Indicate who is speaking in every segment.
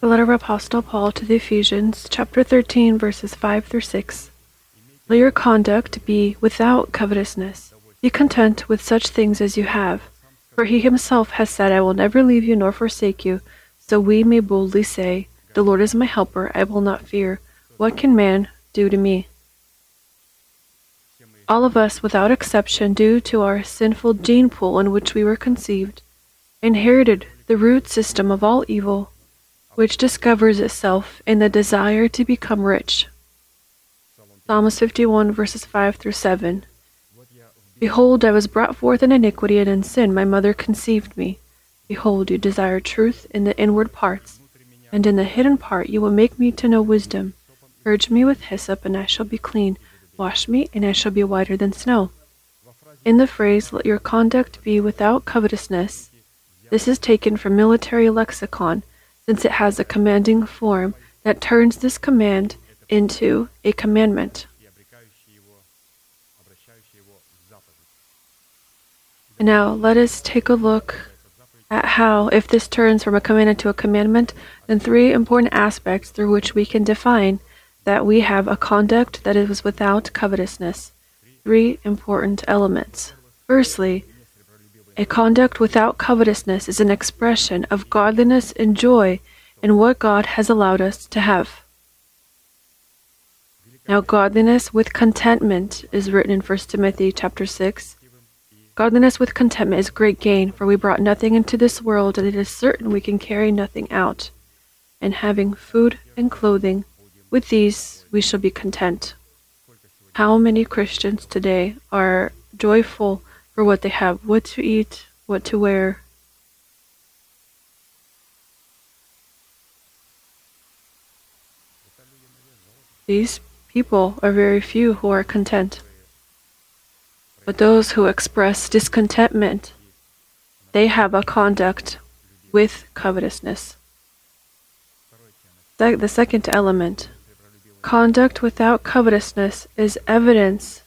Speaker 1: The letter of Apostle Paul to the Ephesians, chapter 13, verses 5 through 6. Let your conduct be without covetousness. Be content with such things as you have. For he himself has said, I will never leave you nor forsake you. So we may boldly say, The Lord is my helper, I will not fear. What can man do to me? All of us, without exception, due to our sinful gene pool in which we were conceived, inherited the root system of all evil which discovers itself in the desire to become rich. Psalms 51 verses 5 through 7. Behold, I was brought forth in iniquity, and in sin my mother conceived me. Behold, you desire truth in the inward parts, and in the hidden part you will make me to know wisdom. Purge me with hyssop, and I shall be clean. Wash me, and I shall be whiter than snow. In the phrase, let your conduct be without covetousness, this is taken from military lexicon since it has a commanding form that turns this command into a commandment. Now, let us take a look at how, if this turns from a command into a commandment, then three important aspects through which we can define that we have a conduct that is without covetousness. Three important elements. Firstly, a conduct without covetousness is an expression of godliness and joy in what God has allowed us to have. Now godliness with contentment is written in 1 Timothy chapter 6. Godliness with contentment is great gain, for we brought nothing into this world, and it is certain we can carry nothing out. And having food and clothing, with these we shall be content. How many Christians today are joyful for what they have, what to eat, what to wear. These people are very few who are content. But those who express discontentment, they have a conduct with covetousness. The second element, conduct without covetousness, is evidence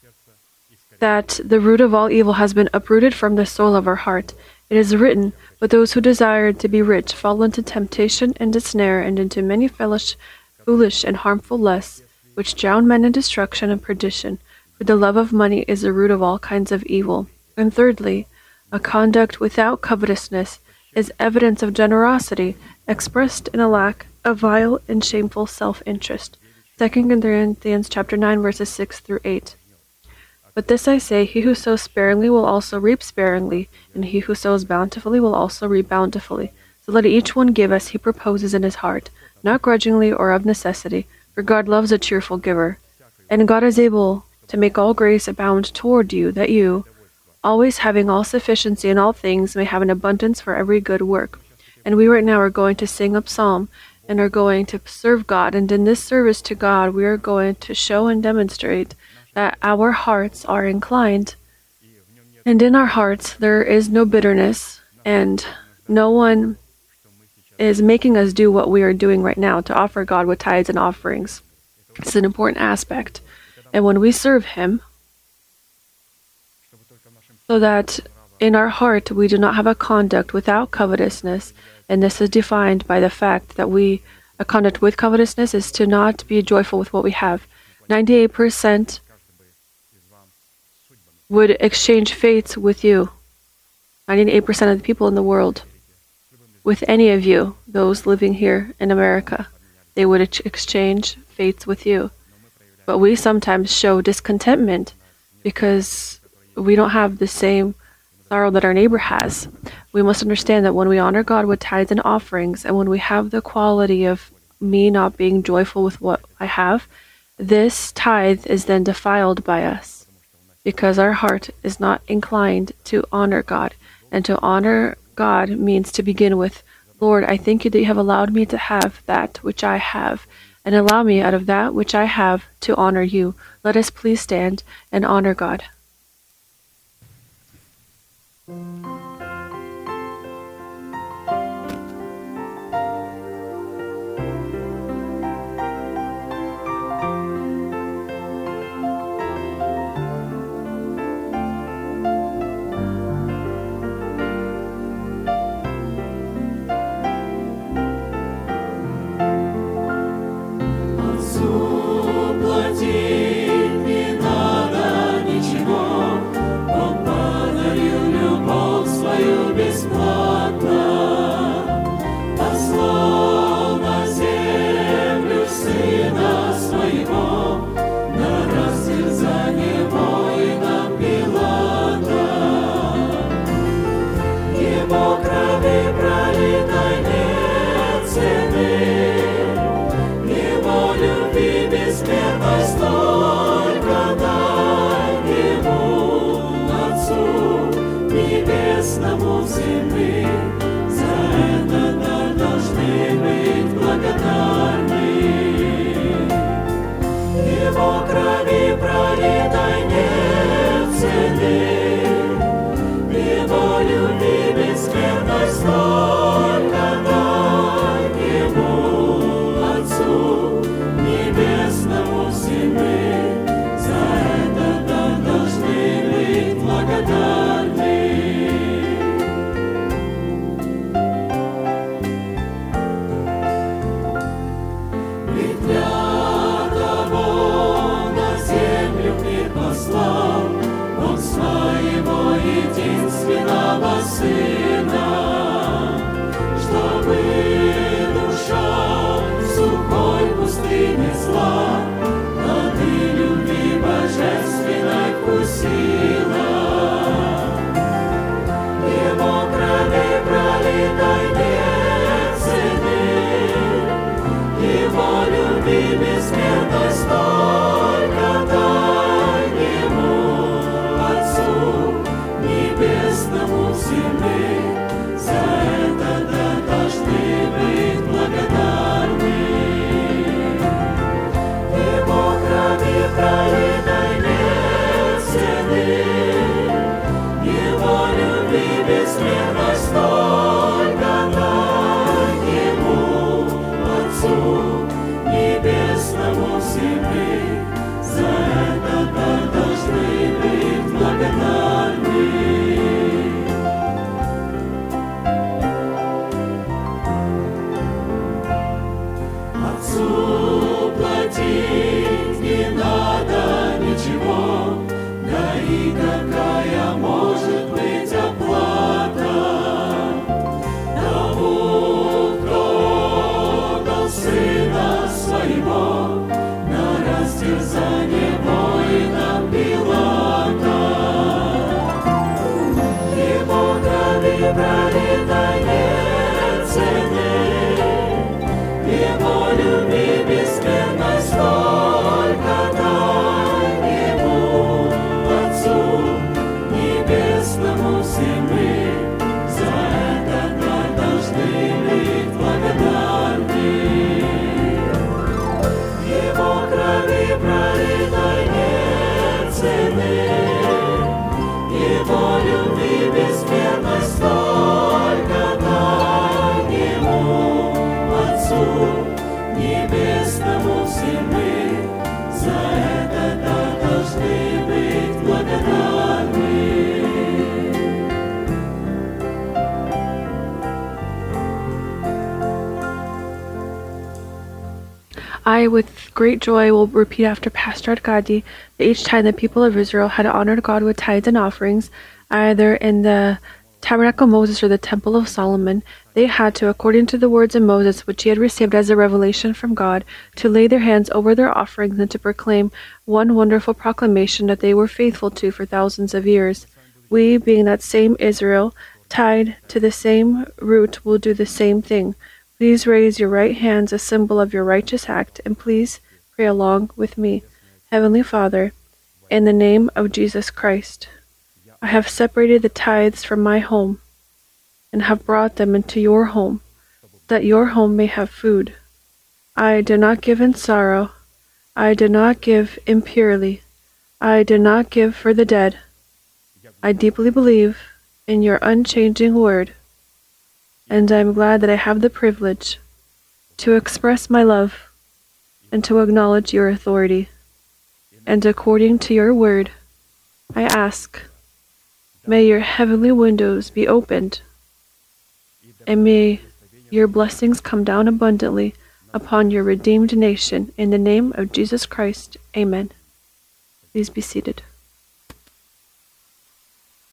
Speaker 1: that the root of all evil has been uprooted from the soul of our heart. It is written, But those who desire to be rich fall into temptation and a snare, and into many foolish, foolish and harmful lusts, which drown men in destruction and perdition. For the love of money is the root of all kinds of evil. And thirdly, a conduct without covetousness is evidence of generosity, expressed in a lack of vile and shameful self-interest. 2 Corinthians chapter 9 verses 6 through 8. But this I say, he who sows sparingly will also reap sparingly, and he who sows bountifully will also reap bountifully. So let each one give as he proposes in his heart, not grudgingly or of necessity, for God loves a cheerful giver. And God is able to make all grace abound toward you, that you, always having all sufficiency in all things, may have an abundance for every good work. And we right now are going to sing a psalm and are going to serve God. And in this service to God, we are going to show and demonstrate that our hearts are inclined. And in our hearts, there is no bitterness, and no one is making us do what we are doing right now to offer God with tithes and offerings. It's an important aspect. And when we serve Him, so that in our heart we do not have a conduct without covetousness, and this is defined by the fact that we, a conduct with covetousness is to not be joyful with what we have. 98% would exchange fates with you. 98% of the people in the world, with any of you, those living here in America, they would exchange fates with you. But we sometimes show discontentment because we don't have the same sorrow that our neighbor has. We must understand that when we honor God with tithes and offerings, and when we have the quality of me not being joyful with what I have, this tithe is then defiled by us because our heart is not inclined to honor God. And to honor God means to begin with, Lord, I thank you that you have allowed me to have that which I have, and allow me out of that which I have to honor you. Let us please stand and honor God. I, with great joy, will repeat after Pastor Arkady that each time the people of Israel had honored God with tithes and offerings, either in the tabernacle of Moses or the temple of Solomon, they had to, according to the words of Moses, which he had received as a revelation from God, to lay their hands over their offerings and to proclaim one wonderful proclamation that they were faithful to for thousands of years. We, being that same Israel, tied to the same root, will do the same thing. Please raise your right hands, a symbol of your righteous act, and please pray along with me. Heavenly Father, in the name of Jesus Christ, I have separated the tithes from my home and have brought them into your home, that your home may have food. I do not give in sorrow. I do not give impurely. I do not give for the dead. I deeply believe in your unchanging word, and I am glad that I have the privilege to express my love and to acknowledge your authority. And according to your word, I ask, may your heavenly windows be opened and may your blessings come down abundantly upon your redeemed nation. In the name of Jesus Christ, amen. Please be seated.